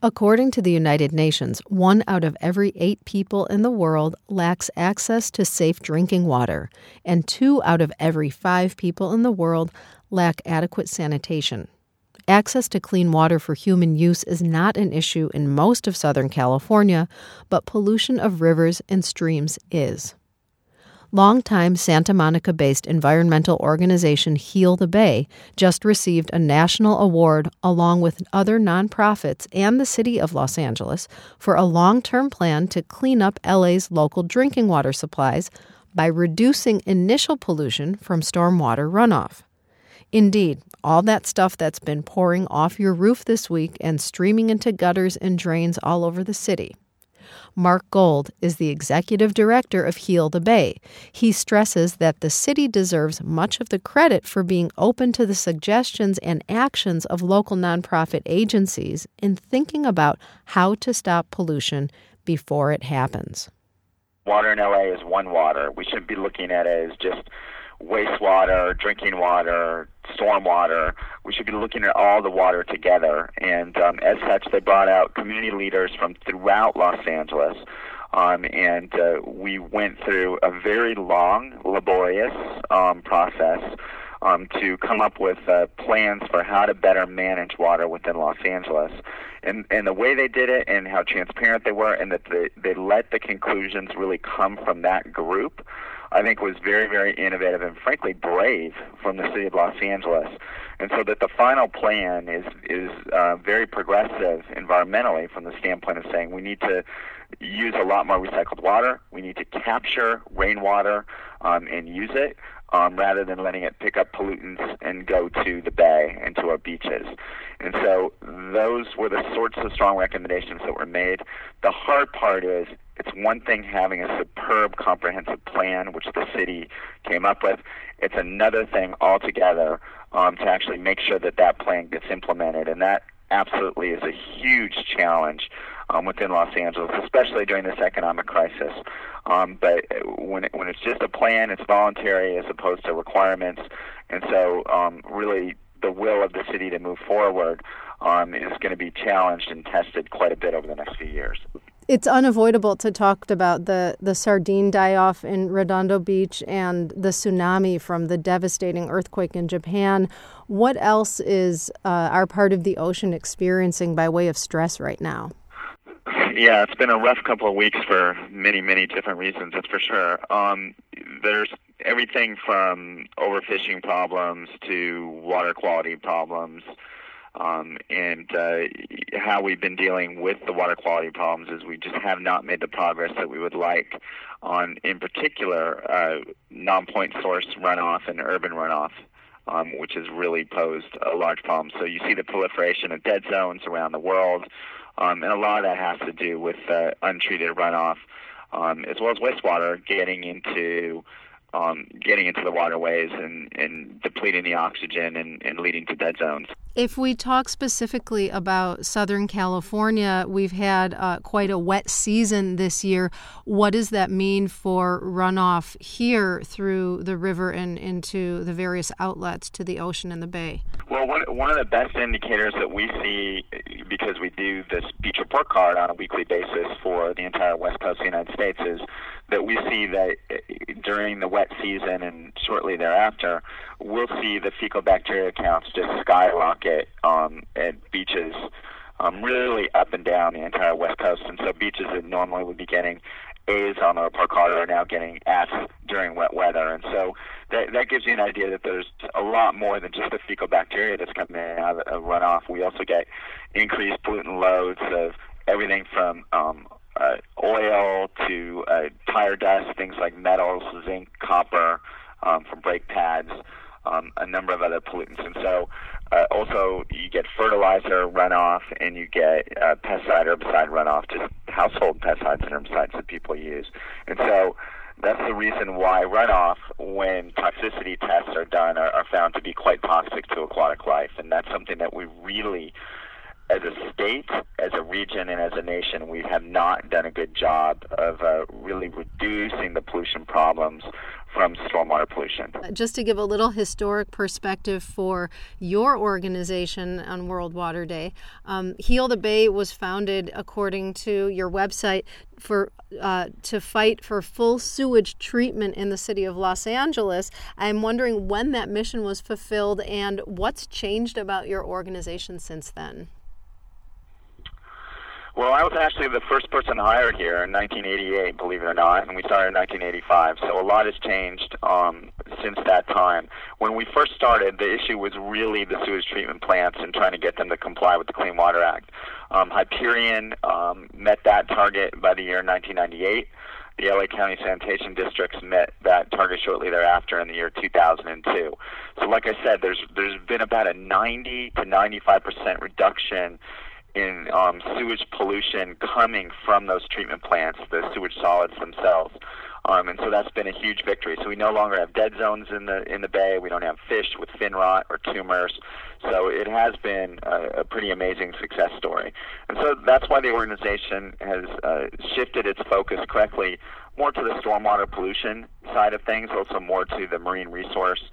According to the United Nations, one out of every eight people in the world lacks access to safe drinking water, and two out of every five people in the world lack adequate sanitation. Access to clean water for human use is not an issue in most of Southern California, but pollution of rivers and streams is. Longtime Santa Monica based environmental organization Heal the Bay just received a national award along with other nonprofits and the city of Los Angeles for a long term plan to clean up LA's local drinking water supplies by reducing initial pollution from stormwater runoff. Indeed, all that stuff that's been pouring off your roof this week and streaming into gutters and drains all over the city. Mark Gold is the executive director of Heal the Bay. He stresses that the city deserves much of the credit for being open to the suggestions and actions of local nonprofit agencies in thinking about how to stop pollution before it happens. Water in LA is one water. We shouldn't be looking at it as just wastewater, drinking water, stormwater. We should be looking at all the water together. And um, as such, they brought out community leaders from throughout Los Angeles. Um, and uh, we went through a very long, laborious um, process um, to come up with uh, plans for how to better manage water within Los Angeles. And, and the way they did it and how transparent they were and that they, they let the conclusions really come from that group I think was very, very innovative and frankly brave from the city of Los Angeles. And so that the final plan is is uh, very progressive environmentally from the standpoint of saying we need to use a lot more recycled water. We need to capture rainwater um, and use it um, rather than letting it pick up pollutants and go to the bay and to our beaches. And so those were the sorts of strong recommendations that were made. The hard part is it's one thing having a superb comprehensive plan, which the city came up with. It's another thing altogether um, to actually make sure that that plan gets implemented. And that absolutely is a huge challenge um, within Los Angeles, especially during this economic crisis. Um, but when it, when it's just a plan, it's voluntary as opposed to requirements, and so um, really the will of the city to move forward um, is going to be challenged and tested quite a bit over the next few years. It's unavoidable to talk about the, the sardine die off in Redondo Beach and the tsunami from the devastating earthquake in Japan. What else is uh, our part of the ocean experiencing by way of stress right now? Yeah, it's been a rough couple of weeks for many, many different reasons, that's for sure. Um, there's everything from overfishing problems to water quality problems. Um, and uh, how we've been dealing with the water quality problems is we just have not made the progress that we would like on, in particular, uh, non-point source runoff and urban runoff. Um, which has really posed a large problem. So you see the proliferation of dead zones around the world, um, and a lot of that has to do with uh, untreated runoff, um, as well as wastewater getting into um, getting into the waterways and, and depleting the oxygen and, and leading to dead zones. If we talk specifically about Southern California, we've had uh, quite a wet season this year. What does that mean for runoff here through the river and into the various outlets to the ocean and the bay? Well, one, one of the best indicators that we see, because we do this beach report card on a weekly basis for the entire west coast of the United States, is that we see that uh, during the wet season and shortly thereafter, we'll see the fecal bacteria counts just skyrocket um, at beaches, um, really up and down the entire west coast. And so beaches that normally would be getting A's on the report card are now getting F's during wet weather. And so that, that gives you an idea that there's a lot more than just the fecal bacteria that's coming out of runoff. We also get increased pollutant loads of everything from um, uh, oil to uh, tire dust, things like metals, zinc, copper um, from brake pads, um, a number of other pollutants. And so uh, also you get fertilizer runoff and you get uh, pesticide, herbicide runoff, just household pesticides and herbicides that people use. And so that's the reason why runoff, when toxicity tests are done, are, are found to be quite toxic to aquatic life. And that's something that we really as a state, as a region, and as a nation, we have not done a good job of uh, really reducing the pollution problems from stormwater pollution. Uh, just to give a little historic perspective for your organization on World Water Day, um, Heal the Bay was founded, according to your website, for uh, to fight for full sewage treatment in the city of Los Angeles. I'm wondering when that mission was fulfilled and what's changed about your organization since then. Well, I was actually the first person hired here in 1988, believe it or not, and we started in 1985. So a lot has changed um, since that time. When we first started, the issue was really the sewage treatment plants and trying to get them to comply with the Clean Water Act. Um, Hyperion um, met that target by the year 1998. The LA County sanitation districts met that target shortly thereafter in the year 2002. So, like I said, there's there's been about a 90 to 95 percent reduction in um, sewage pollution coming from those treatment plants, the sewage solids themselves. Um, and so that's been a huge victory. So we no longer have dead zones in the in the bay. We don't have fish with fin rot or tumors. So it has been a, a pretty amazing success story. And so that's why the organization has uh, shifted its focus correctly more to the stormwater pollution side of things, also more to the marine resource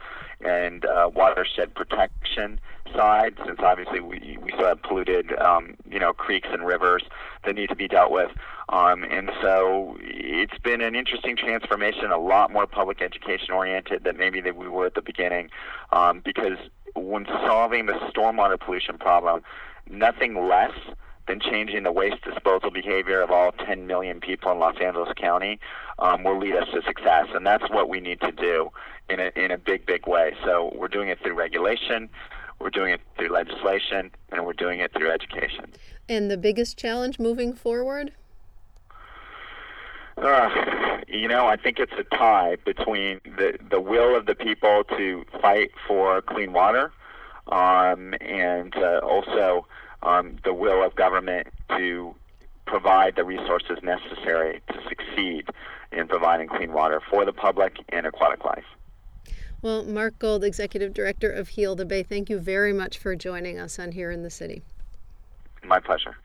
and uh, watershed protection side, since obviously we, we still have polluted, um, you know, creeks and rivers that need to be dealt with. Um, and so it's been an interesting transformation, a lot more public education oriented than maybe that we were at the beginning, um, because when solving the stormwater pollution problem, nothing less than changing the waste disposal behavior of all 10 million people in Los Angeles County um, will lead us to success. And that's what we need to do in a, in a big, big way. So we're doing it through regulation, we're doing it through legislation, and we're doing it through education. And the biggest challenge moving forward? Uh, you know, I think it's a tie between the, the will of the people to fight for clean water um, and uh, also um, the will of government to provide the resources necessary to succeed in providing clean water for the public and aquatic life. Well, Mark Gold, Executive Director of Heal the Bay, thank you very much for joining us on Here in the City. My pleasure.